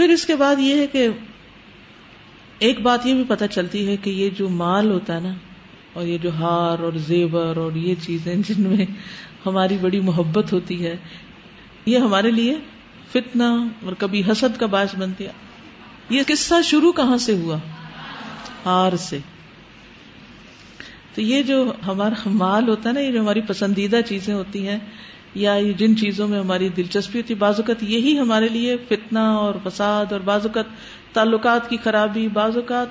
پھر اس کے بعد یہ ہے کہ ایک بات یہ بھی پتہ چلتی ہے کہ یہ جو مال ہوتا ہے نا، اور یہ جو ہار اور زیور اور یہ چیزیں جن میں ہماری بڑی محبت ہوتی ہے، یہ ہمارے لیے فتنا اور کبھی حسد کا باعث بنتی ہے۔ یہ قصہ شروع کہاں سے ہوا؟ ہار سے۔ تو یہ جو ہمارا مال ہوتا ہے نا، یہ جو ہماری پسندیدہ چیزیں ہوتی ہیں یا جن چیزوں میں ہماری دلچسپی ہوتی، بعض اوقات یہی ہمارے لیے فتنا اور فساد اور بعض اوقات تعلقات کی خرابی، بعض اوقات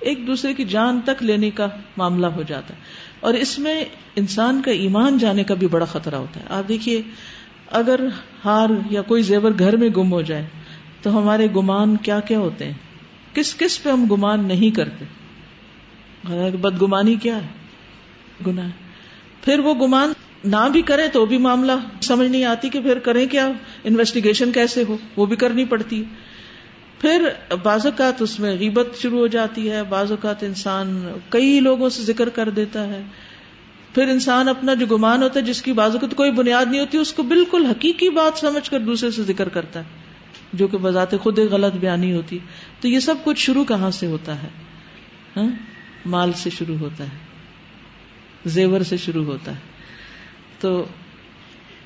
ایک دوسرے کی جان تک لینے کا معاملہ ہو جاتا ہے۔ اور اس میں انسان کا ایمان جانے کا بھی بڑا خطرہ ہوتا ہے۔ آپ دیکھیے، اگر ہار یا کوئی زیور گھر میں گم ہو جائے، تو ہمارے گمان کیا کیا ہوتے ہیں؟ کس کس پہ ہم گمان نہیں کرتے؟ بدگمانی کیا ہے؟ گنا پھر وہ گمان نہ بھی کرے تو بھی معاملہ سمجھ نہیں آتی کہ پھر کریں کیا؟ انویسٹیگیشن کیسے ہو؟ وہ بھی کرنی پڑتی۔ ہے پھر بعض اوقات اس میں غیبت شروع ہو جاتی ہے۔ بعض اوقات انسان کئی لوگوں سے ذکر کر دیتا ہے۔ پھر انسان اپنا جو گمان ہوتا ہے، جس کی بازو اوقات کوئی بنیاد نہیں ہوتی، اس کو بالکل حقیقی بات سمجھ کر دوسرے سے ذکر کرتا ہے، جو کہ بذات خود ایک غلط بیانی ہوتی۔ تو یہ سب کچھ شروع کہاں سے ہوتا ہے؟ ہاں؟ مال سے شروع ہوتا ہے۔ زیور سے شروع ہوتا ہے۔ تو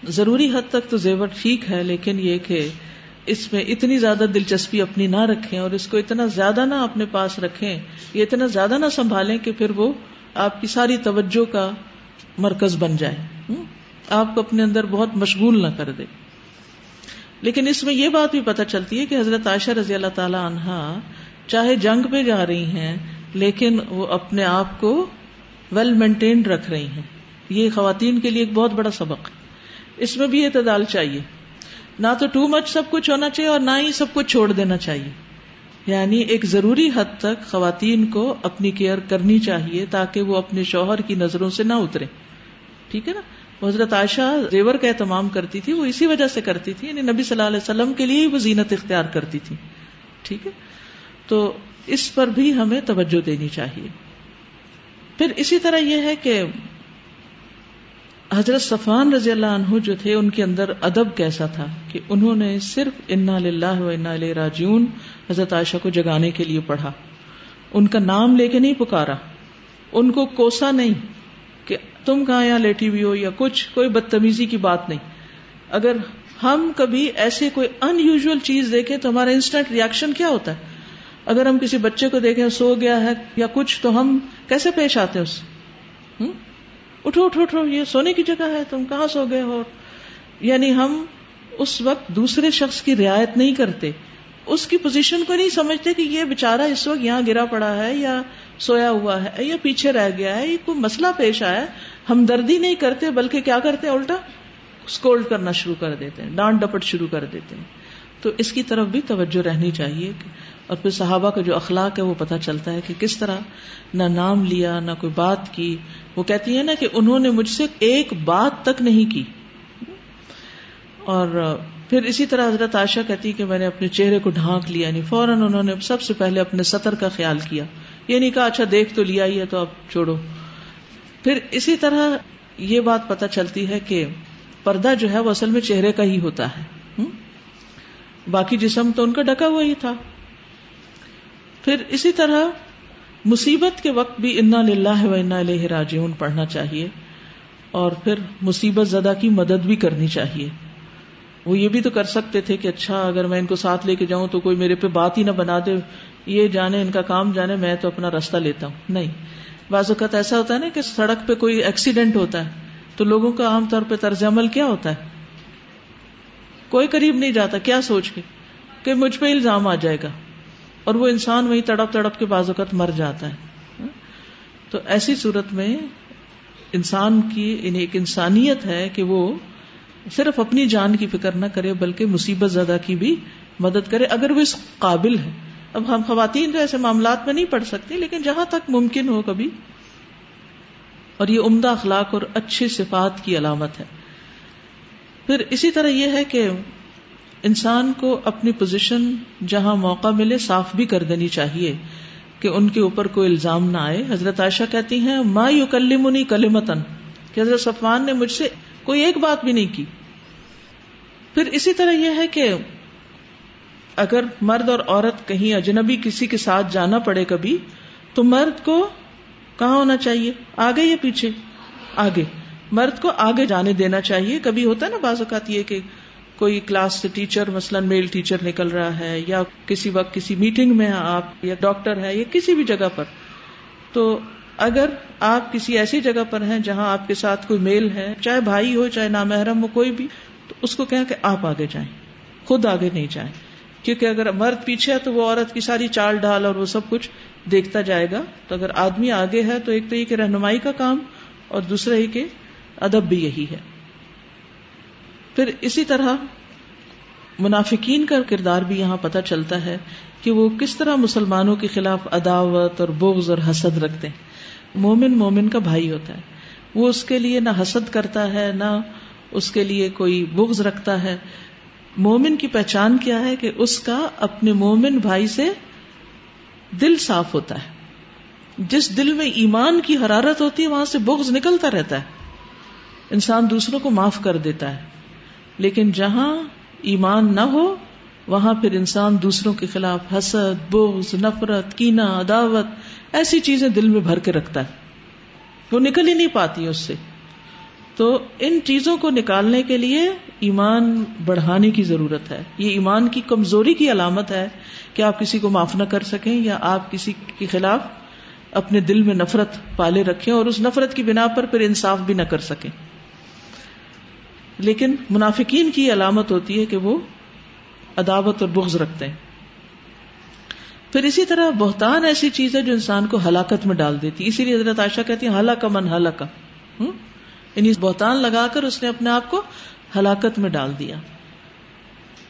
ضروری حد تک تو زیور ٹھیک ہے، لیکن یہ کہ اس میں اتنی زیادہ دلچسپی اپنی نہ رکھیں اور اس کو اتنا زیادہ نہ اپنے پاس رکھیں یہ اتنا زیادہ نہ سنبھالیں کہ پھر وہ آپ کی ساری توجہ کا مرکز بن جائے آپ کو اپنے اندر بہت مشغول نہ کر دے۔ لیکن اس میں یہ بات بھی پتہ چلتی ہے کہ حضرت عائشہ رضی اللہ تعالی عنہا چاہے جنگ پہ جا رہی ہیں، لیکن وہ اپنے آپ کو ویل مینٹینڈ رکھ رہی ہیں۔ یہ خواتین کے لیے ایک بہت بڑا سبق اس میں بھی اعتدال چاہیے۔ نہ تو ٹو مچ سب کچھ ہونا چاہیے اور نہ ہی سب کچھ چھوڑ دینا چاہیے۔ یعنی ایک ضروری حد تک خواتین کو اپنی کیئر کرنی چاہیے تاکہ وہ اپنے شوہر کی نظروں سے نہ اترے۔ ٹھیک ہے نا؟ حضرت عائشہ زیور کا اہتمام کرتی تھی، وہ اسی وجہ سے کرتی تھی یعنی نبی صلی اللہ علیہ وسلم کے لیے وہ زینت اختیار کرتی تھی۔ ٹھیک ہے؟ تو اس پر بھی ہمیں توجہ دینی چاہیے۔ پھر اسی طرح یہ ہے کہ حضرت صفان رضی اللہ عنہ جو تھے، ان کے اندر ادب کیسا تھا کہ انہوں نے صرف انا للہ و انا راجون حضرت عائشہ کو جگانے کے لیے پڑھا۔ ان کا نام لے کے نہیں پکارا۔ ان کو کوسا نہیں کہ تم کہاں یہاں لیٹی ہوئی ہو یا کچھ، کوئی بدتمیزی کی بات نہیں۔ اگر ہم کبھی ایسے کوئی ان یوژل چیز دیکھیں تو ہمارا انسٹنٹ ریئیکشن کیا ہوتا ہے؟ اگر ہم کسی بچے کو دیکھیں سو گیا ہے یا کچھ، تو ہم کیسے پیش آتے ہیں اس؟ اٹھو اٹھو اٹھو، یہ سونے کی جگہ ہے، تم کہاں سو گئے ہو؟ یعنی ہم اس وقت دوسرے شخص کی رعایت نہیں کرتے۔ اس کی پوزیشن کو نہیں سمجھتے کہ یہ بےچارا اس وقت یہاں گرا پڑا ہے یا سویا ہوا ہے، یا پیچھے رہ گیا ہے، یہ کوئی مسئلہ پیش آیا۔ ہم دردی نہیں کرتے، بلکہ کیا کرتے ہیں الٹا اسکولڈ کرنا شروع کر دیتے ہیں، ڈانٹ ڈپٹ شروع کر دیتے ہیں۔ تو اس کی طرف بھی توجہ رہنی چاہیے اور پھر صحابہ کا جو اخلاق ہے وہ پتہ چلتا ہے کہ کس طرح نہ نام لیا، نہ کوئی بات کی۔ وہ کہتی ہے نا کہ انہوں نے مجھ سے ایک بات تک نہیں کی۔ اور پھر اسی طرح حضرت عائشہ کہتی کہ میں نے اپنے چہرے کو ڈھانک لیا یعنی فوراً انہوں نے سب سے پہلے اپنے سطر کا خیال کیا۔ یہ نہیں کہا اچھا دیکھ تو لیا ہی ہے تو اب چھوڑو۔ پھر اسی طرح یہ بات پتہ چلتی ہے کہ پردہ جو ہے وہ اصل میں چہرے کا ہی ہوتا ہے۔ باقی جسم تو ان کا ڈکا ہوا ہی تھا۔ پھر اسی طرح مصیبت کے وقت بھی انا للہ و انا الہ راجعون پڑھنا چاہیے اور پھر مصیبت زدہ کی مدد بھی کرنی چاہیے۔ وہ یہ بھی تو کر سکتے تھے کہ اچھا اگر میں ان کو ساتھ لے کے جاؤں تو کوئی میرے پہ بات ہی نہ بنا دے، یہ جانے، ان کا کام جانے، میں تو اپنا راستہ لیتا ہوں۔ نہیں۔ بعض اوقات ایسا ہوتا ہے نا کہ سڑک پہ کوئی ایکسیڈینٹ ہوتا ہے، تو لوگوں کا عام طور پہ طرز عمل کیا ہوتا ہے؟ کوئی قریب نہیں جاتا، کیا سوچ کے؟ کہ مجھ پہ الزام آ جائے گا۔ اور وہ انسان وہی تڑپ تڑپ کے بعض اوقات مر جاتا ہے۔ تو ایسی صورت میں انسان کی یعنی ایک انسانیت ہے کہ وہ صرف اپنی جان کی فکر نہ کرے، بلکہ مصیبت زدہ کی بھی مدد کرے۔ اگر وہ اس قابل ہے۔ اب ہم خواتین تو ایسے معاملات میں نہیں پڑھ سکتی، لیکن جہاں تک ممکن ہو کبھی۔ اور یہ عمدہ اخلاق اور اچھی صفات کی علامت ہے۔ پھر اسی طرح یہ ہے کہ انسان کو اپنی پوزیشن جہاں موقع ملے صاف بھی کر دینی چاہیے کہ ان کے اوپر کوئی الزام نہ آئے۔ حضرت عائشہ کہتی ہیں، ما یو کلیمنی کلیمتن کہ حضرت صفوان نے مجھ سے کوئی ایک بات بھی نہیں کی۔ پھر اسی طرح یہ ہے کہ اگر مرد اور عورت کہیں اجنبی کسی کے ساتھ جانا پڑے کبھی، تو مرد کو کہاں ہونا چاہیے؟ آگے یا پیچھے؟ آگے۔ مرد کو آگے جانے دینا چاہیے۔ کبھی ہوتا ہے نا بعض اوقات یہ کہ کوئی کلاس سے ٹیچر، مثلاً میل ٹیچر نکل رہا ہے یا کسی وقت کسی میٹنگ میں آپ یا ڈاکٹر ہے یا کسی بھی جگہ پر۔ تو اگر آپ کسی ایسی جگہ پر ہیں جہاں آپ کے ساتھ کوئی میل ہے، چاہے بھائی ہو، چاہے نامحرم ہو، کوئی بھی، تو اس کو کہیں کہ آپ آگے جائیں، خود آگے نہیں جائیں۔ کیونکہ اگر مرد پیچھے ہے تو وہ عورت کی ساری چال ڈھال اور وہ سب کچھ دیکھتا جائے گا۔ تو اگر آدمی آگے ہے تو ایک تو یہ کہ رہنمائی کا کام اور دوسرا یہ کہ ادب بھی یہی ہے۔ پھر اسی طرح منافقین کا کردار بھی یہاں پتہ چلتا ہے کہ وہ کس طرح مسلمانوں کے خلاف عداوت اور بغض اور حسد رکھتے ہیں۔ مومن مومن کا بھائی ہوتا ہے۔ وہ اس کے لیے نہ حسد کرتا ہے، نہ اس کے لیے کوئی بغض رکھتا ہے۔ مومن کی پہچان کیا ہے کہ اس کا اپنے مومن بھائی سے دل صاف ہوتا ہے۔ جس دل میں ایمان کی حرارت ہوتی ہے، وہاں سے بغض نکلتا رہتا ہے۔ انسان دوسروں کو معاف کر دیتا ہے۔ لیکن جہاں ایمان نہ ہو، وہاں پھر انسان دوسروں کے خلاف حسد، بغض، نفرت کینا عداوت، ایسی چیزیں دل میں بھر کے رکھتا ہے۔ وہ نکل ہی نہیں پاتی اس سے۔ تو ان چیزوں کو نکالنے کے لیے ایمان بڑھانے کی ضرورت ہے۔ یہ ایمان کی کمزوری کی علامت ہے کہ آپ کسی کو معاف نہ کر سکیں یا آپ کسی کے خلاف اپنے دل میں نفرت پالے رکھیں اور اس نفرت کی بنا پر پھر انصاف بھی نہ کر سکیں۔ لیکن منافقین کی علامت ہوتی ہے کہ وہ عداوت اور بغض رکھتے ہیں۔ پھر اسی طرح بہتان ایسی چیز ہے جو انسان کو ہلاکت میں ڈال دیتی اسی لیے حضرت عائشہ کہتی ہیں ہلاکا من ہلاکا یعنی بہتان لگا کر اس نے اپنے آپ کو ہلاکت میں ڈال دیا۔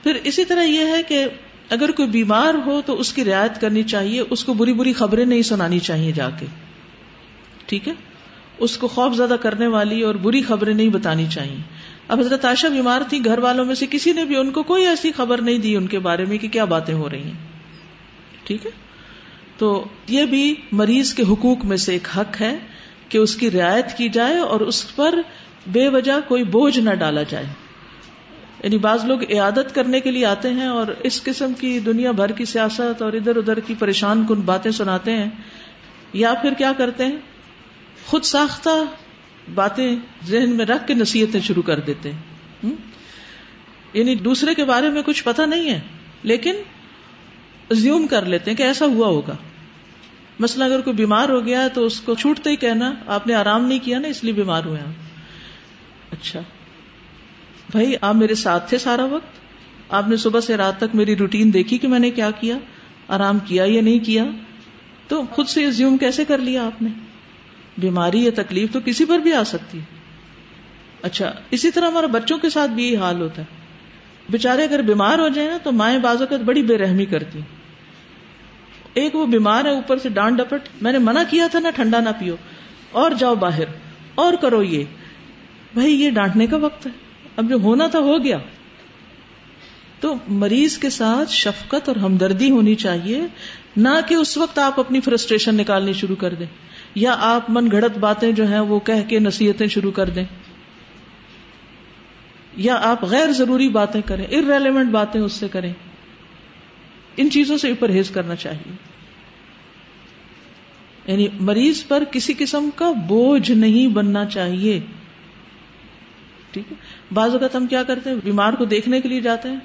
پھر اسی طرح یہ ہے کہ اگر کوئی بیمار ہو تو اس کی رعایت کرنی چاہیے، اس کو بری بری خبریں نہیں سنانی چاہیے جا کے۔ ٹھیک ہے؟ اس کو خوف زدہ کرنے والی اور بری خبریں نہیں بتانی چاہیے۔ اب حضرت عائشہ بیمار تھی، گھر والوں میں سے کسی نے بھی ان کو کوئی ایسی خبر نہیں دی ان کے بارے میں کہ کیا باتیں ہو رہی ہیں۔ ٹھیک ہے؟ تو یہ بھی مریض کے حقوق میں سے ایک حق ہے کہ اس کی رعایت کی جائے اور اس پر بے وجہ کوئی بوجھ نہ ڈالا جائے۔ یعنی بعض لوگ عیادت کرنے کے لیے آتے ہیں اور اس قسم کی دنیا بھر کی سیاست اور ادھر ادھر کی پریشان کن باتیں سناتے ہیں۔ یا پھر کیا کرتے ہیں؟ خود ساختہ باتیں ذہن میں رکھ کے نصیحتیں شروع کر دیتے ہیں۔ یعنی دوسرے کے بارے میں کچھ پتا نہیں ہے، لیکن زیوم کر لیتے ہیں کہ ایسا ہوا ہوگا۔ مثلا اگر کوئی بیمار ہو گیا تو اس کو چھوٹتے ہی کہنا، آپ نے آرام نہیں کیا نا، اس لیے بیمار ہوئے اچھا۔ بھائی، آپ میرے ساتھ تھے سارا وقت؟ آپ نے صبح سے رات تک میری روٹین دیکھی کہ میں نے کیا کیا؟ آرام کیا یا نہیں کیا؟ تو خود سے زیوم کیسے کر لیا آپ نے؟ بیماری یا تکلیف تو کسی پر بھی آ سکتی ہے۔ اچھا اسی طرح ہمارے بچوں کے ساتھ بھی یہی حال ہوتا ہے۔ بےچارے اگر بیمار ہو جائیں نا تو مائیں بعض اوقات بڑی بے رحمی کرتی ایک وہ بیمار ہے، اوپر سے ڈانٹ ڈپٹ، میں نے منع کیا تھا نا ٹھنڈا نہ پیو، اور جاؤ باہر، اور کرو یہ۔ بھائی، یہ ڈانٹنے کا وقت ہے۔ اب جو ہونا تھا ہو گیا۔ تو مریض کے ساتھ شفقت اور ہمدردی ہونی چاہیے، نہ کہ اس وقت آپ اپنی فرسٹریشن نکالنی شروع کر دیں۔ یا آپ من گھڑت باتیں جو ہیں وہ کہہ کے نصیحتیں شروع کر دیں یا آپ غیر ضروری باتیں کریں ارریلیونٹ باتیں اس سے کریں۔ ان چیزوں سے پرہیز کرنا چاہیے۔ یعنی مریض پر کسی قسم کا بوجھ نہیں بننا چاہیے۔ ٹھیک ہے؟ بعض اوقات ہم کیا کرتے ہیں، بیمار کو دیکھنے کے لیے جاتے ہیں،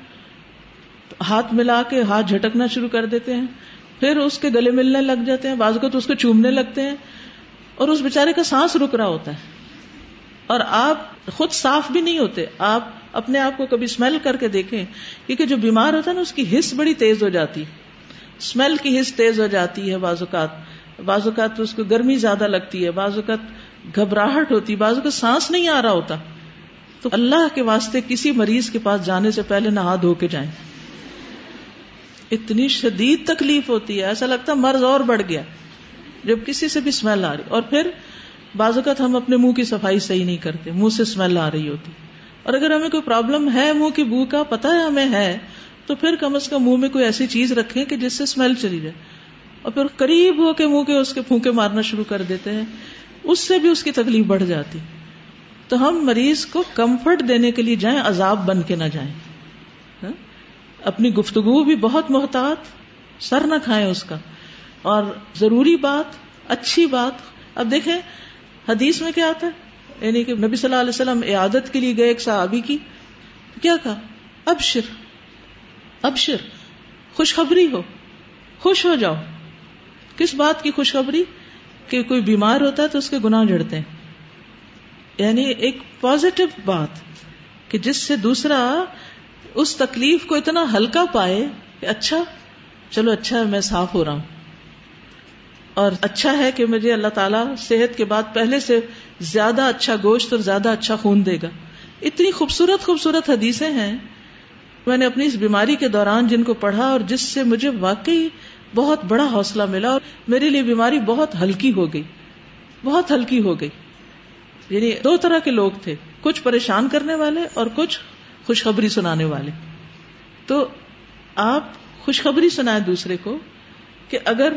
ہاتھ ملا کے ہاتھ جھٹکنا شروع کر دیتے ہیں، پھر اس کے گلے ملنے لگ جاتے ہیں، بعض اوقات اس کو چومنے لگتے ہیں۔ اور اس بےچارے کا سانس رک رہا ہوتا ہے۔ اور آپ خود صاف بھی نہیں ہوتے۔ آپ اپنے آپ کو کبھی اسمیل کر کے دیکھیں، کیونکہ جو بیمار ہوتا ہے نا، اس کی حص بڑی تیز ہو جاتی۔ اسمیل کی حص تیز ہو جاتی ہے بعض اوقات۔ بعض اوقات اس کو گرمی زیادہ لگتی ہے، بعض اوقات گھبراہٹ ہوتی، بعض اوقات سانس نہیں آ رہا ہوتا۔ تو اللہ کے واسطے کسی مریض کے پاس جانے سے پہلے نہا دھو کے جائیں۔ اتنی شدید تکلیف ہوتی ہے، ایسا لگتا ہے مرض اور بڑھ گیا۔ جب کسی سے بھی اسمیل آ رہی اور پھر بعض اوقات ہم اپنے منہ کی صفائی صحیح نہیں کرتے، منہ سے اسمیل آ رہی ہوتی۔ اور اگر ہمیں کوئی پرابلم ہے منہ کی بو کا پتا ہے ہمیں ہے، تو پھر کم از کم منہ میں کوئی ایسی چیز رکھیں کہ جس سے اسمیل چلی جائے۔ اور پھر قریب ہو کے منہ کے، اس کے پھونکے مارنا شروع کر دیتے ہیں۔ اس سے بھی اس کی تکلیف بڑھ جاتی۔ تو ہم مریض کو کمفرٹ دینے کے لیے جائیں، عذاب بن کے نہ جائیں۔ ہاں؟ اپنی گفتگو بھی بہت محتاط، سر نہ کھائیں اس کا۔ اور ضروری بات، اچھی بات۔ اب دیکھیں، حدیث میں کیا آتا ہے؟ یعنی کہ نبی صلی اللہ علیہ وسلم عادت کے لیے گئے ایک صحابی کی، کیا کہا؟ اب شر اب شر خوشخبری ہو، خوش ہو جاؤ۔ کس بات کی خوشخبری؟ کہ کوئی بیمار ہوتا ہے تو اس کے گناہ جڑتے ہیں۔ یعنی ایک پازیٹو بات، کہ جس سے دوسرا اس تکلیف کو اتنا ہلکا پائے کہ اچھا چلو اچھا میں صاف ہو رہا ہوں۔ اور اچھا ہے کہ مجھے اللہ تعالیٰ صحت کے بعد پہلے سے زیادہ اچھا گوشت اور زیادہ اچھا خون دے گا۔ اتنی خوبصورت خوبصورت حدیثیں ہیں۔ میں نے اپنی اس بیماری کے دوران جن کو پڑھا اور جس سے مجھے واقعی بہت بڑا حوصلہ ملا اور میرے لیے بیماری بہت ہلکی ہو گئی۔ بہت ہلکی ہو گئی۔ یعنی دو طرح کے لوگ تھے، کچھ پریشان کرنے والے اور کچھ خوشخبری سنانے والے۔ تو آپ خوشخبری سنائے دوسرے کو کہ اگر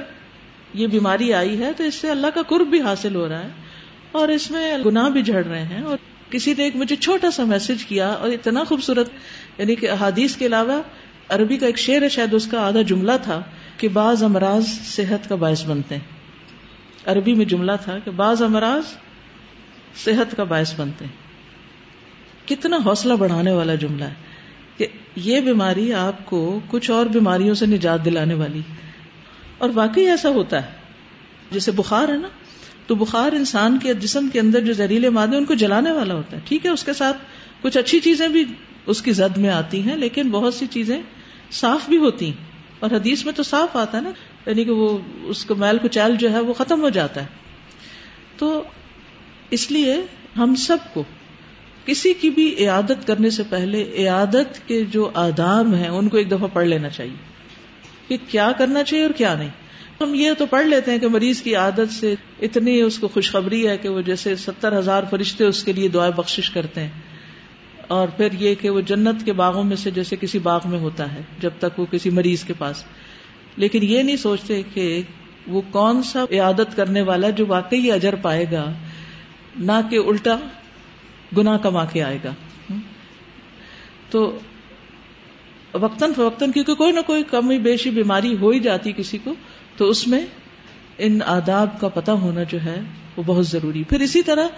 یہ بیماری آئی ہے تو اس سے اللہ کا قرب بھی حاصل ہو رہا ہے اور اس میں گناہ بھی جھڑ رہے ہیں اور کسی نے ایک مجھے چھوٹا سا میسج کیا اور اتنا خوبصورت یعنی کہ احادیث کے علاوہ عربی کا ایک شعر ہے، شاید اس کا آدھا جملہ تھا کہ بعض امراض صحت کا باعث بنتے ہیں۔ عربی میں جملہ تھا کہ بعض امراض صحت کا باعث بنتے ہیں۔ کتنا حوصلہ بڑھانے والا جملہ ہے کہ یہ بیماری آپ کو کچھ اور بیماریوں سے نجات دلانے والی اور واقعی ایسا ہوتا ہے۔ جیسے بخار ہے نا، تو بخار انسان کے جسم کے اندر جو زہریلے مادے ان کو جلانے والا ہوتا ہے۔ ٹھیک ہے، اس کے ساتھ کچھ اچھی چیزیں بھی اس کی زد میں آتی ہیں، لیکن بہت سی چیزیں صاف بھی ہوتی ہیں۔ اور حدیث میں تو صاف آتا ہے نا یعنی کہ وہ اس کو میل کچیل جو ہے وہ ختم ہو جاتا ہے۔ تو اس لیے ہم سب کو کسی کی بھی عیادت کرنے سے پہلے عیادت کے جو آداب ہیں، ان کو ایک دفعہ پڑھ لینا چاہیے۔ کہ کیا کرنا چاہیے اور کیا نہیں۔ ہم یہ تو پڑھ لیتے ہیں کہ مریض کی عادت سے اتنی اس کو خوشخبری ہے کہ وہ جیسے ستر ہزار فرشتے اس کے لیے دعائیں بخش کرتے ہیں۔ اور پھر یہ کہ وہ جنت کے باغوں میں سے جیسے کسی باغ میں ہوتا ہے، جب تک وہ کسی مریض کے پاس۔ لیکن یہ نہیں سوچتے کہ وہ کون سا عیادت کرنے والا جو واقعی اجر پائے گا، نہ کہ الٹا گنا کما کے آئے گا۔ تو وقتاً فوقتاً، کیونکہ کوئی نہ کوئی کمی، بیشی بیماری ہو ہی جاتی کسی کو، تو اس میں ان آداب کا پتہ ہونا جو ہے، وہ بہت ضروری پھر اسی طرح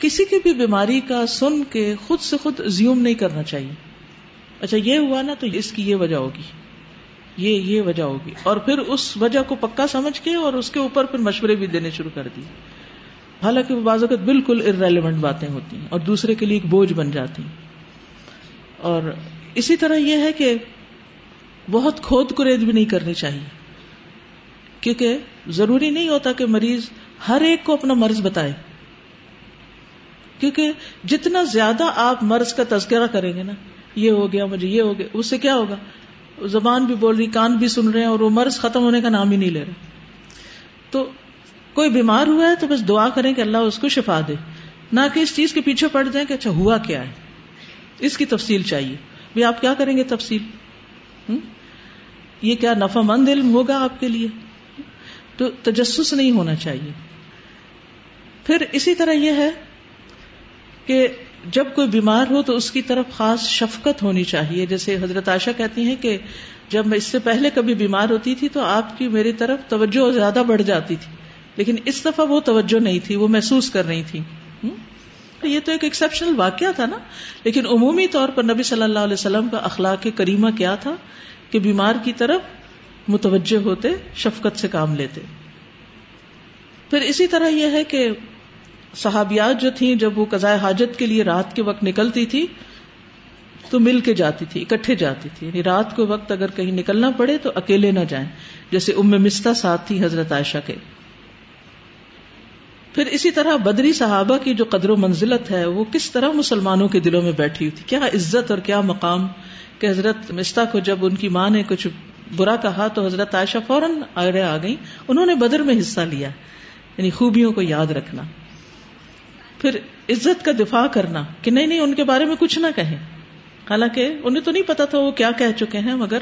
کسی کی بھی بیماری کا سن کے خود سے خود زیوم نہیں کرنا چاہیے۔ اچھا یہ ہوا نا تو اس کی یہ وجہ ہوگی۔ یہ یہ وجہ ہوگی۔ اور پھر اس وجہ کو پکا سمجھ کے اور اس کے اوپر پھر مشورے بھی دینے شروع کر دی حالانکہ وہ بعض اوقات بالکل ارریلیونٹ باتیں ہوتی ہیں اور دوسرے کے لیے ایک بوجھ بن جاتی ہیں۔ اور اسی طرح یہ ہے کہ بہت کھود کرید بھی نہیں کرنی چاہیے۔ کیونکہ ضروری نہیں ہوتا کہ مریض ہر ایک کو اپنا مرض بتائے۔ کیونکہ جتنا زیادہ آپ مرض کا تذکرہ کریں گے نا، یہ ہو گیا، مجھے یہ ہو گیا، اس سے کیا ہوگا؟ زبان بھی بول رہی، کان بھی سن رہے ہیں اور وہ مرض ختم ہونے کا نام ہی نہیں لے رہے۔ تو کوئی بیمار ہوا ہے تو بس دعا کریں کہ اللہ اس کو شفا دے۔ نہ کہ اس چیز کے پیچھے پڑ جائیں کہ اچھا ہوا کیا ہے۔ اس کی تفصیل چاہیے۔ بھی آپ کیا کریں گے تفصیل؟ یہ کیا نفع مند علم ہوگا آپ کے لیے؟ تو تجسس نہیں ہونا چاہیے۔ پھر اسی طرح یہ ہے کہ جب کوئی بیمار ہو تو اس کی طرف خاص شفقت ہونی چاہیے۔ جیسے حضرت عائشہ کہتی ہیں کہ جب میں اس سے پہلے کبھی بیمار ہوتی تھی تو آپ کی میری طرف توجہ زیادہ بڑھ جاتی تھی۔ لیکن اس دفعہ وہ توجہ نہیں تھی، وہ محسوس کر رہی تھی یہ تو ایک ایکسپشنل واقعہ تھا نا۔ لیکن عمومی طور پر نبی صلی اللہ علیہ وسلم کا اخلاق کریمہ کیا تھا کہ بیمار کی طرف متوجہ ہوتے، شفقت سے کام لیتے۔ پھر اسی طرح یہ ہے کہ صحابیات جو تھیں، جب وہ قزائے حاجت کے لیے رات کے وقت نکلتی تھی، تو مل کے جاتی تھی، اکٹھے جاتی تھی۔ یعنی رات کے وقت اگر کہیں نکلنا پڑے تو اکیلے نہ جائیں۔ جیسے ام مستا ساتھ تھی حضرت عائشہ کے۔ پھر اسی طرح بدری صحابہ کی جو قدر و منزلت ہے، وہ کس طرح مسلمانوں کے دلوں میں بیٹھی ہوئی تھی؟ کیا عزت اور کیا مقام کہ حضرت مستا کو جب ان کی ماں نے کچھ برا کہا تو حضرت عائشہ فوراً آگے آ گئی انہوں نے بدر میں حصہ لیا یعنی خوبیوں کو یاد رکھنا۔ پھر عزت کا دفاع کرنا کہ نہیں نہیں، ان کے بارے میں کچھ نہ کہیں۔ حالانکہ انہیں تو نہیں پتا تھا وہ کیا کہہ چکے ہیں، مگر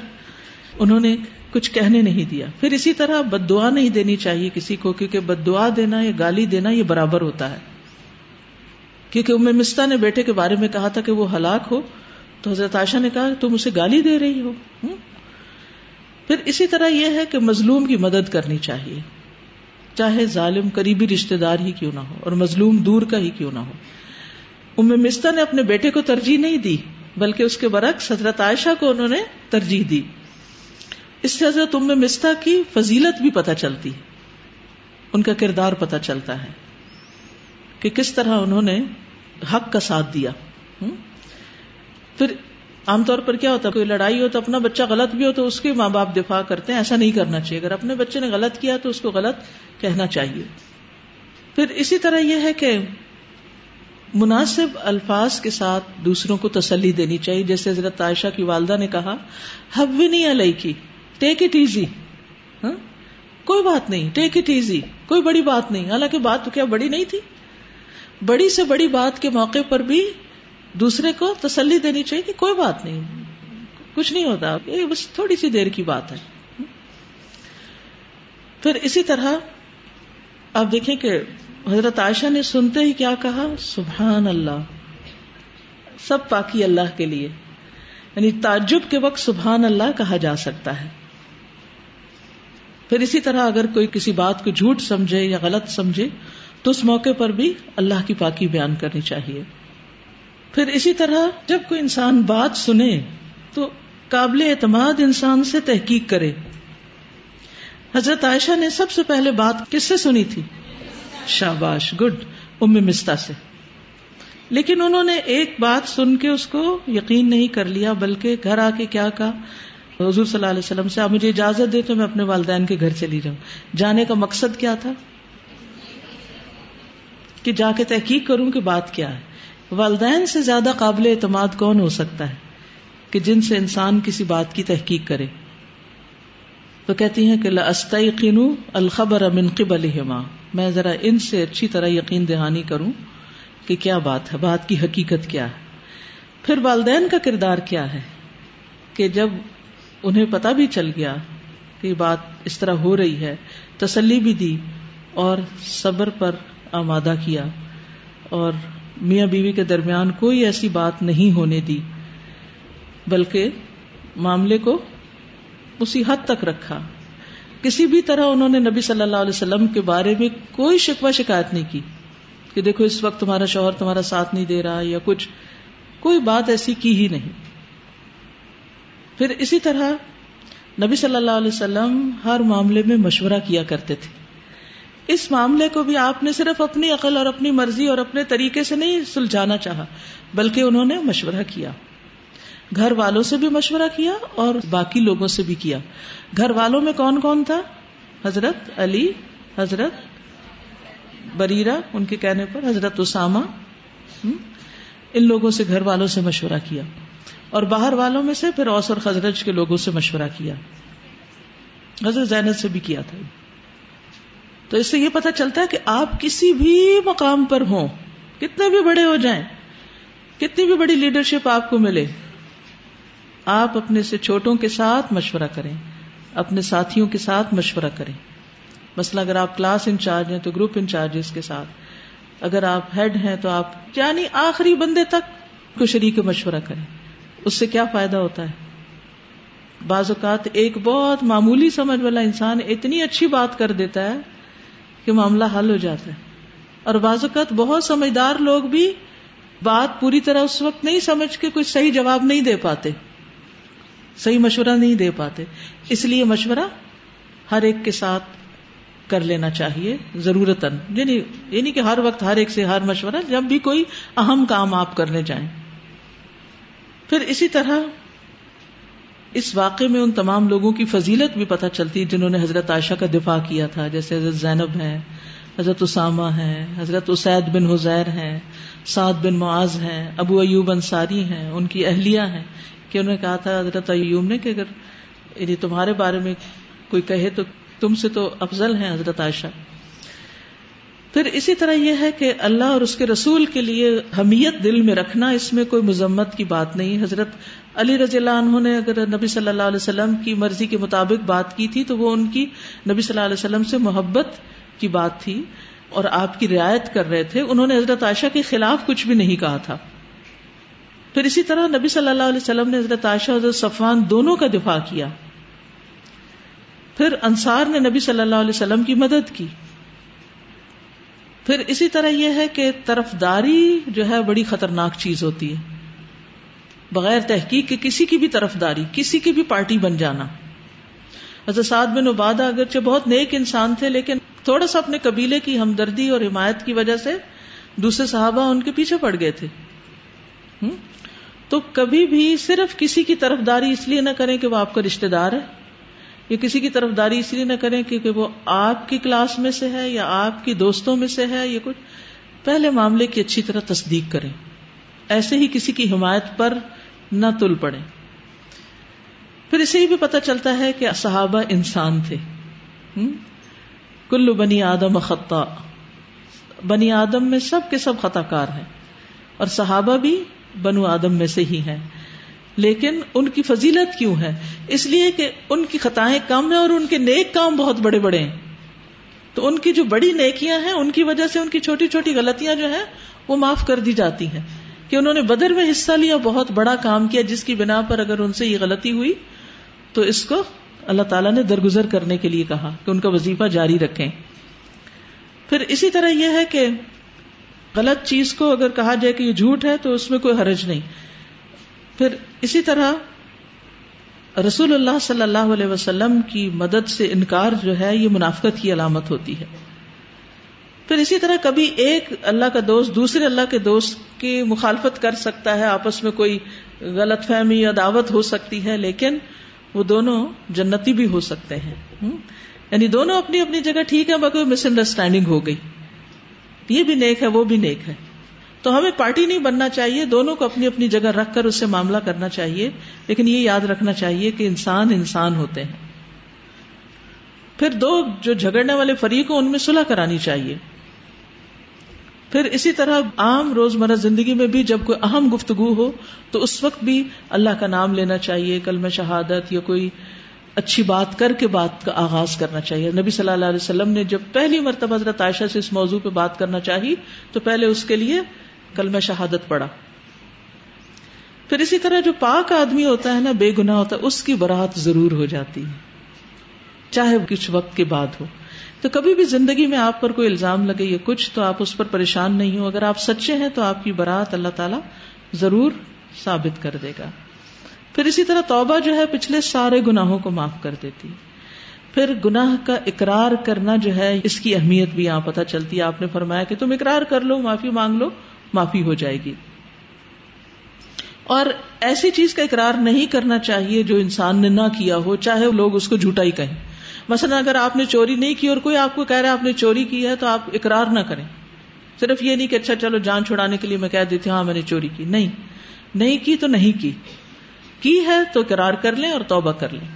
انہوں نے کچھ کہنے نہیں دیا۔ پھر اسی طرح بد دعا نہیں دینی چاہیے کسی کو، کیونکہ بد دعا دینا یا گالی دینا یہ برابر ہوتا ہے۔ کیونکہ ام مستا نے بیٹے کے بارے میں کہا تھا کہ وہ ہلاک ہو، تو حضرت عائشہ نے کہا، تم اسے گالی دے رہی ہو۔ پھر اسی طرح یہ ہے کہ مظلوم کی مدد کرنی چاہیے۔ چاہے ظالم قریبی رشتے دار ہی کیوں نہ ہو اور مظلوم دور کا ہی کیوں نہ ہو۔ ام مستا نے اپنے بیٹے کو ترجیح نہیں دی، بلکہ اس کے برعکس حضرت عائشہ کو انہوں نے ترجیح دی۔ اس سے حضرت ام مستا کی فضیلت بھی پتہ چلتی ان کا کردار پتہ چلتا ہے کہ کس طرح انہوں نے حق کا ساتھ دیا۔ پھر عام طور پر کیا ہوتا ہے؟ کوئی لڑائی ہو تو اپنا بچہ غلط بھی ہو تو اس کے ماں باپ دفاع کرتے ہیں، ایسا نہیں کرنا چاہیے۔ اگر اپنے بچے نے غلط کیا تو اس کو غلط کہنا چاہیے۔ پھر اسی طرح یہ ہے کہ مناسب الفاظ کے ساتھ دوسروں کو تسلی دینی چاہیے۔ جیسے حضرت عائشہ کی والدہ نے کہا ہب بھی نہیں علیہ کی ٹیک اٹ ایزی کوئی بات نہیں. ٹیک اٹ ایزی کوئی بڑی بات نہیں. حالانکہ بات تو کیا بڑی نہیں تھی؟ بڑی سے بڑی بات کے موقع پر بھی دوسرے کو تسلی دینی چاہیے کہ کوئی بات نہیں. کچھ نہیں ہوتا. یہ بس تھوڑی سی دیر کی بات ہے. پھر اسی طرح آپ دیکھیں کہ حضرت عائشہ نے سنتے ہی کیا کہا؟ سبحان اللہ سب پاکی اللہ کے لیے. یعنی تعجب کے وقت سبحان اللہ کہا جا سکتا ہے. پھر اسی طرح اگر کوئی کسی بات کو جھوٹ سمجھے یا غلط سمجھے، تو اس موقع پر بھی اللہ کی پاکی بیان کرنی چاہیے۔ پھر اسی طرح جب کوئی انسان بات سنے، تو قابل اعتماد انسان سے تحقیق کرے۔ حضرت عائشہ نے سب سے پہلے بات کس سے سنی تھی؟ شاباش، گڈ، ام مستا سے۔ لیکن انہوں نے ایک بات سن کے اس کو یقین نہیں کر لیا، بلکہ گھر آ کے کیا کہا؟ حضور صلی اللہ علیہ وسلم سے، آپ مجھے اجازت دے تو میں اپنے والدین کے گھر چلی جاؤں۔ جانے کا مقصد کیا تھا؟ کہ جا کے تحقیق کروں کہ بات کیا ہے۔ والدین سے زیادہ قابل اعتماد کون ہو سکتا ہے کہ جن سے انسان کسی بات کی تحقیق کرے؟ تو کہتی ہیں کہ الخبر امن قبل میں ذرا ان سے اچھی طرح یقین دہانی کروں کہ کیا بات ہے، بات کی حقیقت کیا ہے۔ پھر والدین کا کردار کیا ہے؟ کہ جب انہیں پتا بھی چل گیا کہ بات اس طرح ہو رہی ہے۔ تسلی بھی دی اور صبر پر آمادہ کیا۔ اور میاں بیوی کے درمیان کوئی ایسی بات نہیں ہونے دی، بلکہ معاملے کو اسی حد تک رکھا۔ کسی بھی طرح انہوں نے نبی صلی اللہ علیہ وسلم کے بارے میں کوئی شکوہ شکایت نہیں کی کہ دیکھو اس وقت تمہارا شوہر تمہارا ساتھ نہیں دے رہا یا کچھ۔ کوئی بات ایسی کی ہی نہیں۔ پھر اسی طرح نبی صلی اللہ علیہ وسلم ہر معاملے میں مشورہ کیا کرتے تھے۔ اس معاملے کو بھی آپ نے صرف اپنی عقل اور اپنی مرضی اور اپنے طریقے سے نہیں سلجھانا چاہا، بلکہ انہوں نے مشورہ کیا۔ گھر والوں سے بھی مشورہ کیا اور باقی لوگوں سے بھی کیا۔ گھر والوں میں کون کون تھا؟ حضرت علی، حضرت بریرا ان کے کہنے پر حضرت اسامہ ان لوگوں سے گھر والوں سے مشورہ کیا۔ اور باہر والوں میں سے پھر اوس اور خزرج کے لوگوں سے مشورہ کیا۔ حضرت زینت سے بھی کیا تھا۔ تو اس سے یہ پتا چلتا ہے کہ آپ کسی بھی مقام پر ہوں، کتنے بھی بڑے ہو جائیں، کتنی بھی بڑی لیڈرشپ آپ کو ملے، آپ اپنے سے چھوٹوں کے ساتھ مشورہ کریں، اپنے ساتھیوں کے ساتھ مشورہ کریں۔ مثلا اگر آپ کلاس انچارج ہیں تو گروپ انچارج کے ساتھ۔ اگر آپ ہیڈ ہیں تو آپ یعنی آخری بندے تک کو شریک مشورہ کریں۔ اس سے کیا فائدہ ہوتا ہے؟ بعض اوقات ایک بہت معمولی سمجھ والا انسان اتنی اچھی بات کر دیتا ہے کہ معاملہ حل ہو جاتا ہے۔ اور بعض اوقات بہت سمجھدار لوگ بھی بات پوری طرح اس وقت نہیں سمجھ کے کوئی صحیح جواب نہیں دے پاتے۔ صحیح مشورہ نہیں دے پاتے۔ اس لیے مشورہ ہر ایک کے ساتھ کر لینا چاہیے ضرورت یعنی یعنی کہ ہر وقت ہر ایک سے ہر مشورہ جب بھی کوئی اہم کام آپ کرنے جائیں۔ پھر اسی طرح اس واقعے میں ان تمام لوگوں کی فضیلت بھی پتہ چلتی جنہوں نے حضرت عائشہ کا دفاع کیا تھا، جیسے حضرت زینب ہے حضرت اسامہ ہے حضرت اسید بن حزیر ہیں، سعد بن معاذ ہیں، ابو ایوب انصاری ہیں، ان کی اہلیہ ہیں۔ کہ انہوں نے کہا تھا حضرت ایوب نے کہ اگر یعنی تمہارے بارے میں کوئی کہے تو تم سے تو افضل ہیں حضرت عائشہ۔ پھر اسی طرح یہ ہے کہ اللہ اور اس کے رسول کے لیے حمیت دل میں رکھنا، اس میں کوئی مذمت کی بات نہیں۔ حضرت علی رضی اللہ عنہ نے اگر نبی صلی اللہ علیہ وسلم کی مرضی کے مطابق بات کی تھی، تو وہ ان کی نبی صلی اللہ علیہ وسلم سے محبت کی بات تھی اور آپ کی رعایت کر رہے تھے۔ انہوں نے حضرت عائشہ کے خلاف کچھ بھی نہیں کہا تھا۔ پھر اسی طرح نبی صلی اللہ علیہ وسلم نے حضرت عائشہ حضرت صفان دونوں کا دفاع کیا۔ پھر انصار نے نبی صلی اللہ علیہ وسلم کی مدد کی۔ پھر اسی طرح یہ ہے کہ طرف داری جو ہے بڑی خطرناک چیز ہوتی ہے۔ بغیر تحقیق کے کسی کی بھی طرف داری کسی کی بھی پارٹی بن جانا۔ حضرت سعد بن عبادہ اگرچہ بہت نیک انسان تھے، لیکن تھوڑا سا اپنے قبیلے کی ہمدردی اور حمایت کی وجہ سے دوسرے صحابہ ان کے پیچھے پڑ گئے تھے۔ تو کبھی بھی صرف کسی کی طرف داری اس لیے نہ کریں کہ وہ آپ کا رشتے دار ہے۔ یا کسی کی طرف داری اس لیے نہ کریں کیونکہ وہ آپ کی کلاس میں سے ہے یا آپ کی دوستوں میں سے ہے یا کچھ۔ پہلے معاملے کی اچھی طرح تصدیق کریں۔ ایسے ہی کسی کی حمایت پر نہ تل پڑے پھر اسے ہی بھی پتا چلتا ہے کہ صحابہ انسان تھے۔ کلو بنی آدم خطا۔ بنی آدم میں سب کے سب خطا کار ہیں۔ اور صحابہ بھی بنو آدم میں سے ہی ہیں۔ لیکن ان کی فضیلت کیوں ہے؟ اس لیے کہ ان کی خطائیں کم ہیں اور ان کے نیک کام بہت بڑے بڑے ہیں۔ تو ان کی جو بڑی نیکیاں ہیں، ان کی وجہ سے ان کی چھوٹی چھوٹی غلطیاں جو ہیں، وہ معاف کر دی جاتی ہیں۔ کہ انہوں نے بدر میں حصہ لیا، بہت بڑا کام کیا، جس کی بنا پر اگر ان سے یہ غلطی ہوئی، تو اس کو اللہ تعالیٰ نے درگزر کرنے کے لیے کہا کہ ان کا وظیفہ جاری رکھیں۔ پھر اسی طرح یہ ہے کہ غلط چیز کو اگر کہا جائے کہ یہ جھوٹ ہے، تو اس میں کوئی حرج نہیں۔ پھر اسی طرح رسول اللہ صلی اللہ علیہ وسلم کی مدد سے انکار جو ہے یہ منافقت کی علامت ہوتی ہے۔ پھر اسی طرح کبھی ایک اللہ کا دوست دوسرے اللہ کے دوست کی مخالفت کر سکتا ہے، آپس میں کوئی غلط فہمی یا دعوت ہو سکتی ہے، لیکن وہ دونوں جنتی بھی ہو سکتے ہیں۔ یعنی دونوں اپنی اپنی جگہ ٹھیک ہے باقی مس انڈرسٹینڈنگ ہو گئی۔ یہ بھی نیک ہے، وہ بھی نیک ہے۔ تو ہمیں پارٹی نہیں بننا چاہیے، دونوں کو اپنی اپنی جگہ رکھ کر اس سے معاملہ کرنا چاہیے، لیکن یہ یاد رکھنا چاہیے کہ انسان انسان ہوتے ہیں۔ پھر دو جو جھگڑنے والے فریق ہوں، ان میں صلح کرانی چاہیے۔ پھر اسی طرح عام روزمرہ زندگی میں بھی جب کوئی اہم گفتگو ہو، تو اس وقت بھی اللہ کا نام لینا چاہیے کل میں شہادت یا کوئی اچھی بات کر کے بات کا آغاز کرنا چاہیے۔ نبی صلی اللہ علیہ وسلم نے جب پہلی مرتبہ حضرت عائشہ سے اس موضوع پہ بات کرنا چاہی، تو پہلے اس کے لیے کل میں شہادت پڑا پھر اسی طرح جو پاک آدمی ہوتا ہے نا، بے گنا ہوتا ہے، اس کی برات ضرور ہو جاتی ہے۔ چاہے کچھ وقت کے بعد ہو۔ تو کبھی بھی زندگی میں آپ پر کوئی الزام لگے یا کچھ، تو آپ اس پر پریشان نہیں ہو اگر آپ سچے ہیں، تو آپ کی برات اللہ تعالیٰ ضرور ثابت کر دے گا۔ پھر اسی طرح توبہ جو ہے، پچھلے سارے گناہوں کو معاف کر دیتی۔ پھر گناہ کا اقرار کرنا جو ہے، اس کی اہمیت بھی یہاں پتہ چلتی۔ ہے آپ نے فرمایا کہ تم اقرار کر لو، معافی مانگ لو۔ معافی ہو جائے گی۔ اور ایسی چیز کا اقرار نہیں کرنا چاہیے جو انسان نے نہ کیا ہو، چاہے لوگ اس کو جھوٹا ہی کہیں۔ مثلا اگر آپ نے چوری نہیں کی اور کوئی آپ کو کہہ رہا ہے آپ نے چوری کی ہے تو آپ اقرار نہ کریں۔ صرف یہ نہیں کہ اچھا چلو جان چھڑانے کے لیے میں کہہ دیتی ہوں ہاں میں نے چوری کی۔ نہیں نہیں کی تو نہیں کی۔ کی ہے تو اقرار کر لیں اور توبہ کر لیں۔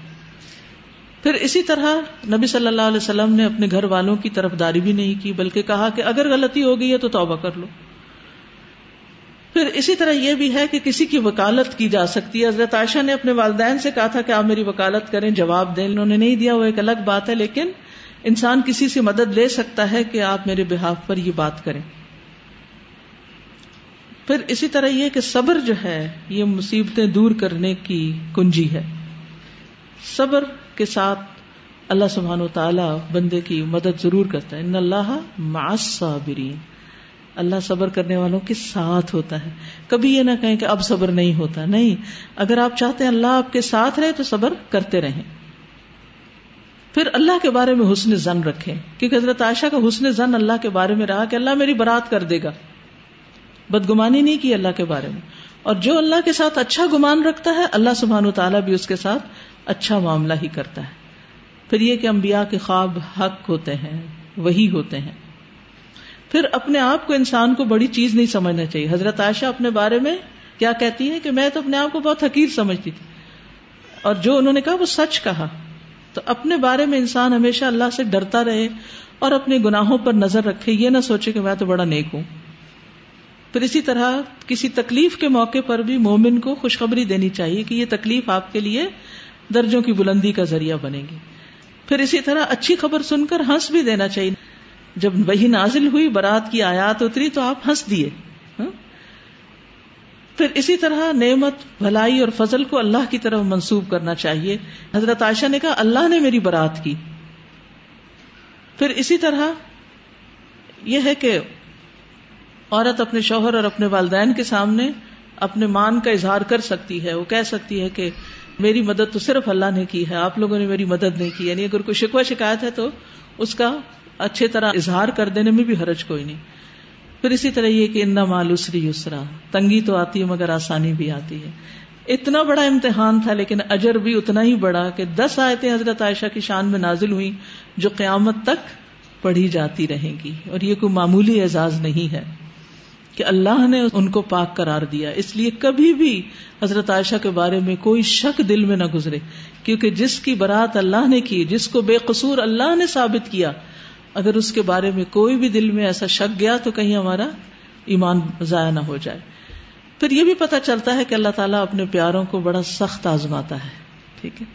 پھر اسی طرح نبی صلی اللہ علیہ وسلم نے اپنے گھر والوں کی طرف داری بھی نہیں کی، بلکہ کہا کہ اگر غلطی ہو گئی ہے تو توبہ کر لو۔ پھر اسی طرح یہ بھی ہے کہ کسی کی وکالت کی جا سکتی ہے۔ حضرت عائشہ نے اپنے والدین سے کہا تھا کہ آپ میری وکالت کریں، جواب دیں۔ انہوں نے نہیں دیا، وہ ایک الگ بات ہے، لیکن انسان کسی سے مدد لے سکتا ہے کہ آپ میرے بحاف پر یہ بات کریں۔ پھر اسی طرح یہ کہ صبر جو ہے، یہ مصیبتیں دور کرنے کی کنجی ہے۔ صبر کے ساتھ اللہ سبحان و تعالی بندے کی مدد ضرور کرتا ہے۔ ان اللہ معصابرین اللہ صبر کرنے والوں کے ساتھ ہوتا ہے۔ کبھی یہ نہ کہیں کہ اب صبر نہیں ہوتا۔ نہیں، اگر آپ چاہتے ہیں اللہ آپ کے ساتھ رہے تو صبر کرتے رہیں۔ پھر اللہ کے بارے میں حسن زن رکھیں۔ کیونکہ حضرت عائشہ کا حسن زن اللہ کے بارے میں رہا کہ اللہ میری برات کر دے گا۔ بدگمانی نہیں کی اللہ کے بارے میں۔ اور جو اللہ کے ساتھ اچھا گمان رکھتا ہے، اللہ سبحان و تعالیٰ بھی اس کے ساتھ اچھا معاملہ ہی کرتا ہے۔ پھر یہ کہ انبیاء کے خواب حق ہوتے ہیں، وہی ہوتے ہیں۔ پھر اپنے آپ کو انسان کو بڑی چیز نہیں سمجھنا چاہیے۔ حضرت عائشہ اپنے بارے میں کیا کہتی ہے کہ میں تو اپنے آپ کو بہت حقیر سمجھتی تھی۔ اور جو انہوں نے کہا وہ سچ کہا۔ تو اپنے بارے میں انسان ہمیشہ اللہ سے ڈرتا رہے اور اپنے گناہوں پر نظر رکھے، یہ نہ سوچے کہ میں تو بڑا نیک ہوں۔ پھر اسی طرح کسی تکلیف کے موقع پر بھی مومن کو خوشخبری دینی چاہیے کہ یہ تکلیف آپ کے لیے درجوں کی بلندی کا ذریعہ بنے گی۔ پھر اسی طرح اچھی خبر سن کر ہنس بھی دینا چاہیے۔ جب وہی نازل ہوئی برات کی آیات اتری تو آپ ہنس دیے ہاں؟ پھر اسی طرح نعمت، بھلائی اور فضل کو اللہ کی طرف منسوب کرنا چاہیے۔ حضرت عائشہ نے کہا، اللہ نے میری برات کی۔ پھر اسی طرح یہ ہے کہ عورت اپنے شوہر اور اپنے والدین کے سامنے اپنے مان کا اظہار کر سکتی ہے۔ وہ کہہ سکتی ہے کہ میری مدد تو صرف اللہ نے کی ہے، آپ لوگوں نے میری مدد نہیں کی۔ یعنی اگر کوئی شکوہ شکایت ہے تو اس کا اچھے طرح اظہار کر دینے میں بھی حرج کوئی نہیں۔ پھر اسی طرح یہ کہ انا مالوسری یسرا۔ تنگی تو آتی ہے مگر آسانی بھی آتی ہے۔ اتنا بڑا امتحان تھا لیکن اجر بھی اتنا ہی بڑا کہ دس آیتیں حضرت عائشہ کی شان میں نازل ہوئی جو قیامت تک پڑھی جاتی رہیں گی۔ اور یہ کوئی معمولی اعزاز نہیں ہے کہ اللہ نے ان کو پاک قرار دیا۔ اس لیے کبھی بھی حضرت عائشہ کے بارے میں کوئی شک دل میں نہ گزرے۔ کیونکہ جس کی برات اللہ نے کی، جس کو بے قصور اللہ نے ثابت کیا اگر اس کے بارے میں کوئی بھی دل میں ایسا شک گیا تو کہیں ہمارا ایمان ضائع نہ ہو جائے۔ پھر یہ بھی پتا چلتا ہے کہ اللہ تعالیٰ اپنے پیاروں کو بڑا سخت آزماتا ہے۔ ٹھیک ہے۔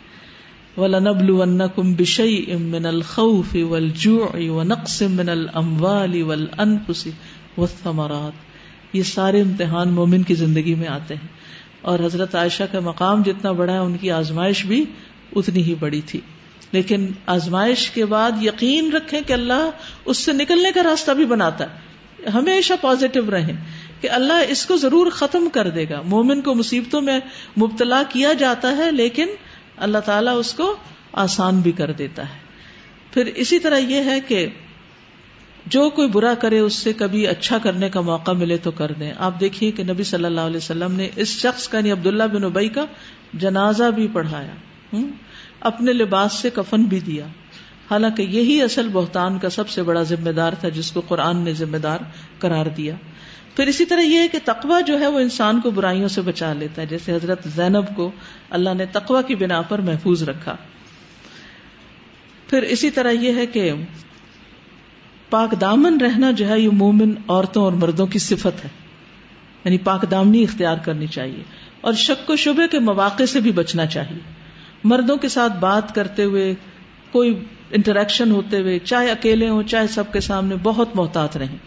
وَلَنَبْلُوَنَّكُمْ بِشَيْءٍ مِّنَ الْخَوْفِ وَالْجُوعِ وَنَقْصٍ مِّنَ الْأَمْوَالِ وَالْأَنفُسِ وَالثَّمَرَاتِ۔ یہ سارے امتحان مومن کی زندگی میں آتے ہیں۔ اور حضرت عائشہ کا مقام جتنا بڑا ہے ان کی آزمائش بھی اتنی ہی بڑی تھی۔ لیکن آزمائش کے بعد یقین رکھیں کہ اللہ اس سے نکلنے کا راستہ بھی بناتا ہے۔ ہمیشہ پازیٹو رہیں کہ اللہ اس کو ضرور ختم کر دے گا۔ مومن کو مصیبتوں میں مبتلا کیا جاتا ہے، لیکن اللہ تعالیٰ اس کو آسان بھی کر دیتا ہے۔ پھر اسی طرح یہ ہے کہ جو کوئی برا کرے، اس سے کبھی اچھا کرنے کا موقع ملے تو کر دیں۔ آپ دیکھیے کہ نبی صلی اللہ علیہ وسلم نے اس شخص کا یعنی عبداللہ بن ابئی کا، جنازہ بھی پڑھایا۔ اپنے لباس سے کفن بھی دیا۔ حالانکہ یہی اصل بہتان کا سب سے بڑا ذمہ دار تھا جس کو قرآن نے ذمہ دار قرار دیا۔ پھر اسی طرح یہ ہے کہ تقوا جو ہے وہ انسان کو برائیوں سے بچا لیتا ہے۔ جیسے حضرت زینب کو اللہ نے تقوا کی بنا پر محفوظ رکھا۔ پھر اسی طرح یہ ہے کہ پاک دامن رہنا جو ہے یہ مومن عورتوں اور مردوں کی صفت ہے۔ یعنی پاک دامنی اختیار کرنی چاہیے۔ اور شک و شبے کے مواقع سے بھی بچنا چاہیے۔ مردوں کے ساتھ بات کرتے ہوئے، کوئی انٹریکشن ہوتے ہوئے، چاہے اکیلے ہوں، چاہے سب کے سامنے بہت محتاط رہیں۔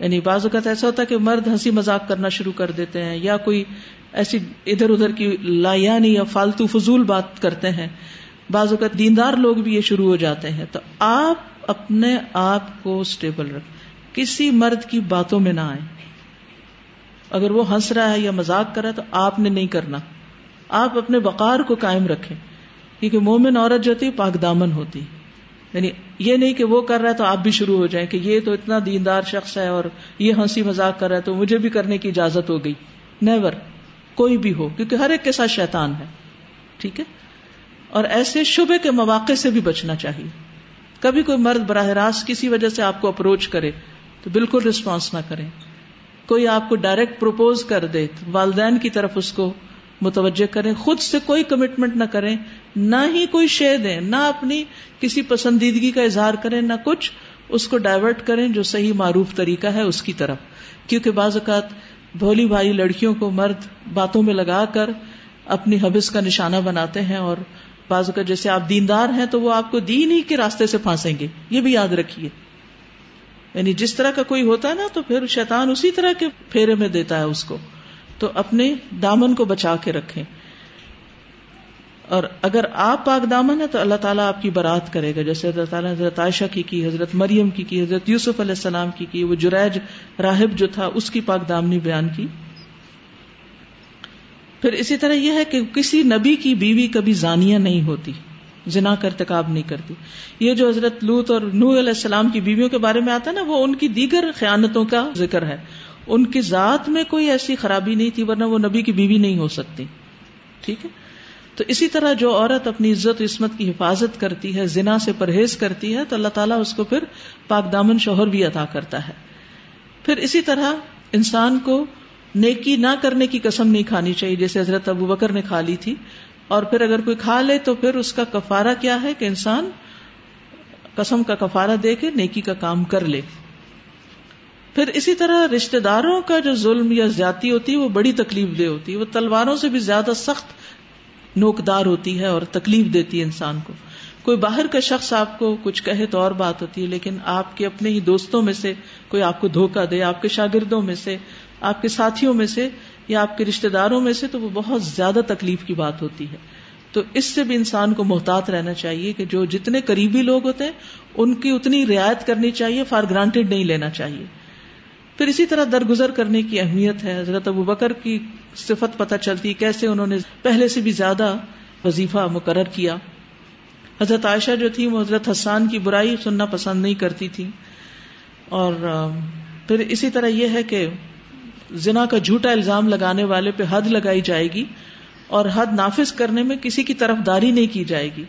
یعنی بعض اوقات ایسا ہوتا ہے کہ مرد ہنسی مذاق کرنا شروع کر دیتے ہیں یا کوئی ایسی ادھر ادھر کی لایانی یا فالتو فضول بات کرتے ہیں۔ بعض اوقات دیندار لوگ بھی یہ شروع ہو جاتے ہیں۔ تو آپ اپنے آپ کو اسٹیبل رکھ۔ کسی مرد کی باتوں میں نہ آئے اگر وہ ہنس رہا ہے یا مزاق کر رہا ہے تو آپ نے نہیں کرنا۔ آپ اپنے بقار کو قائم رکھیں۔ کیونکہ مومن عورت جو ہوتی پاک دامن ہوتی۔ یعنی یہ نہیں کہ وہ کر رہا ہے تو آپ بھی شروع ہو جائیں کہ یہ تو اتنا دیندار شخص ہے اور یہ ہنسی مزاق کر رہا ہے تو مجھے بھی کرنے کی اجازت ہو گئی۔ نیور کوئی بھی ہو، کیونکہ ہر ایک کے ساتھ شیطان ہے۔ ٹھیک ہے؟ اور ایسے شبے کے مواقع سے بھی بچنا چاہیے۔ کبھی کوئی مرد براہ راست کسی وجہ سے آپ کو اپروچ کرے تو بالکل رسپانس نہ کریں کوئی آپ کو ڈائریکٹ پروپوز کر دے والدین کی طرف اس کو متوجہ کریں خود سے کوئی کمٹمنٹ نہ کریں، نہ ہی کوئی شے دیں، نہ اپنی کسی پسندیدگی کا اظہار کریں، نہ کچھ، اس کو ڈائیورٹ کریں جو صحیح معروف طریقہ ہے اس کی طرف۔ کیونکہ بعض اوقات بھولی بھائی لڑکیوں کو مرد باتوں میں لگا کر اپنی حبس کا نشانہ بناتے ہیں اور بازو کا جیسے آپ دیندار ہیں تو وہ آپ کو دین ہی کے راستے سے پھانسیں گے۔ یہ بھی یاد رکھیے۔ یعنی جس طرح کا کوئی ہوتا ہے نا تو پھر شیطان اسی طرح کے پھیرے میں دیتا ہے اس کو۔ تو اپنے دامن کو بچا کے رکھے اور اگر آپ پاک دامن ہے تو اللہ تعالیٰ آپ کی برات کرے گا۔ جیسے اللہ تعالیٰ حضرت عائشہ کی کی، حضرت مریم کی کی، حضرت یوسف علیہ السلام کی کی، وہ جریج راہب جو تھا، اس کی پاک دامنی بیان کی۔ پھر اسی طرح یہ ہے کہ کسی نبی کی بیوی کبھی زانیہ نہیں ہوتی جنا کا ارتکاب نہیں کرتی۔ یہ جو حضرت لوت اور نو علیہ السلام کی بیویوں کے بارے میں آتا ہے نا، وہ ان کی دیگر خیانتوں کا ذکر ہے۔ ان کی ذات میں کوئی ایسی خرابی نہیں تھی، ورنہ وہ نبی کی بیوی نہیں ہو سکتی۔ ٹھیک ہے؟ تو اسی طرح جو عورت اپنی عزت و عصمت کی حفاظت کرتی ہے، زنا سے پرہیز کرتی ہے، تو اللہ تعالیٰ اس کو پھر پاک دامن شوہر بھی عطا کرتا ہے۔ پھر اسی طرح انسان کو نیکی نہ کرنے کی قسم نہیں کھانی چاہیے، جیسے حضرت ابو بکر نے کھا لی تھی۔ اور پھر اگر کوئی کھا لے تو پھر اس کا کفارہ کیا ہے کہ انسان قسم کا کفارہ دے کے نیکی کا کام کر لے۔ پھر اسی طرح رشتے داروں کا جو ظلم یا زیادتی ہوتی ہے، وہ بڑی تکلیف دہ ہوتی ہے۔ وہ تلواروں سے بھی زیادہ سخت نوکدار ہوتی ہے اور تکلیف دیتی ہے انسان کو۔ کوئی باہر کا شخص آپ کو کچھ کہے تو اور بات ہوتی ہے، لیکن آپ کے اپنے ہی دوستوں میں سے کوئی آپ کو دھوکہ دے، آپ کے شاگردوں میں سے، آپ کے ساتھیوں میں سے یا آپ کے رشتے داروں میں سے، تو وہ بہت زیادہ تکلیف کی بات ہوتی ہے۔ تو اس سے بھی انسان کو محتاط رہنا چاہیے کہ جو جتنے قریبی لوگ ہوتے ہیں، ان کی اتنی رعایت کرنی چاہیے، فار گرانٹیڈ نہیں لینا چاہیے۔ پھر اسی طرح درگزر کرنے کی اہمیت ہے۔ حضرت ابو بکر کی صفت پتہ چلتی کیسے انہوں نے پہلے سے بھی زیادہ وظیفہ مقرر کیا۔ حضرت عائشہ جو تھی وہ حضرت حسان کی برائی سننا پسند نہیں کرتی تھی اور پھر اسی طرح یہ ہے کہ زنا کا جھوٹا الزام لگانے والے پہ حد لگائی جائے گی اور حد نافذ کرنے میں کسی کی طرف داری نہیں کی جائے گی۔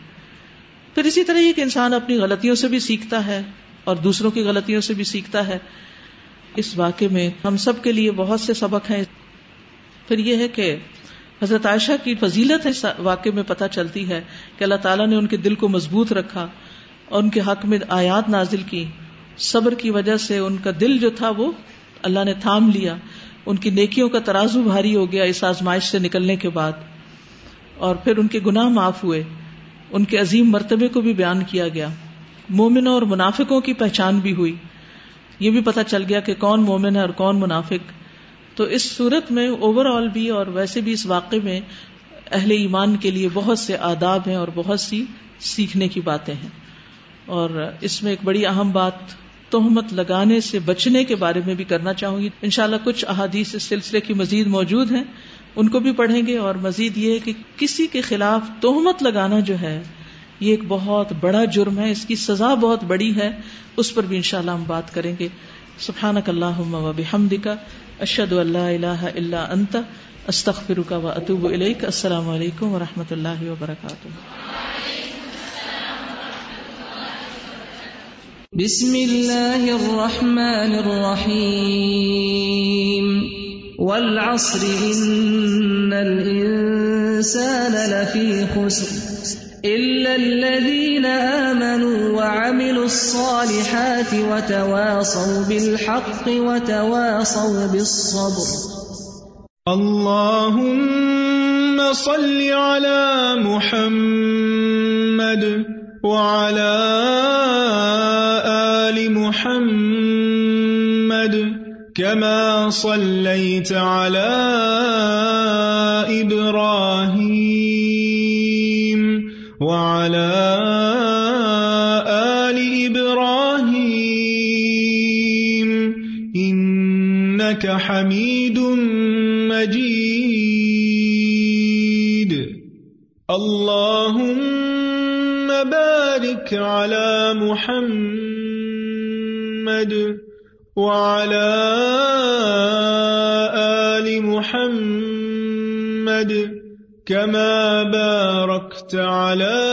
پھر اسی طرح یہ کہ انسان اپنی غلطیوں سے بھی سیکھتا ہے اور دوسروں کی غلطیوں سے بھی سیکھتا ہے۔ اس واقعے میں ہم سب کے لیے بہت سے سبق ہیں۔ پھر یہ ہے کہ حضرت عائشہ کی فضیلت اس واقعے میں پتہ چلتی ہے کہ اللہ تعالیٰ نے ان کے دل کو مضبوط رکھا اور ان کے حق میں آیات نازل کی۔ صبر کی وجہ سے ان کا دل جو تھا وہ اللہ نے تھام لیا۔ ان کی نیکیوں کا ترازو بھاری ہو گیا اس آزمائش سے نکلنے کے بعد۔ اور پھر ان کے گناہ معاف ہوئے۔ ان کے عظیم مرتبے کو بھی بیان کیا گیا۔ مومنوں اور منافقوں کی پہچان بھی ہوئی۔ یہ بھی پتا چل گیا کہ کون مومن ہے اور کون منافق۔ تو اس صورت میں اوور آل بھی اور ویسے بھی اس واقعے میں اہل ایمان کے لیے بہت سے آداب ہیں اور بہت سی سیکھنے کی باتیں ہیں۔ اور اس میں ایک بڑی اہم بات تہمت لگانے سے بچنے کے بارے میں بھی کرنا چاہوں گی۔ انشاءاللہ کچھ احادیث اس سلسلے کی مزید موجود ہیں۔ ان کو بھی پڑھیں گے اور مزید یہ کہ کسی کے خلاف تہمت لگانا جو ہے یہ ایک بہت بڑا جرم ہے، اس کی سزا بہت بڑی ہے، اس پر بھی انشاءاللہ ہم بات کریں گے۔ سبحان اللہ و بحمد کا اشد اللہ اللہ اللہ انت استخر و اطوب علیک السلام علیکم و رحمۃ اللہ وبرکاتہ۔ بسم اللہ الرحمن الرحیم۔ والعصر، ان الانسان لفی خسر۔ إلا الذين آمنوا وعملوا الصالحات وتواصوا بالحق وتواصوا بالصبر اللهم صل على محمد وعلى آل محمد كما صليت على إبراهيم حميد مجيد. اللهم بارك على محمد وعلى آل محمد كما باركت على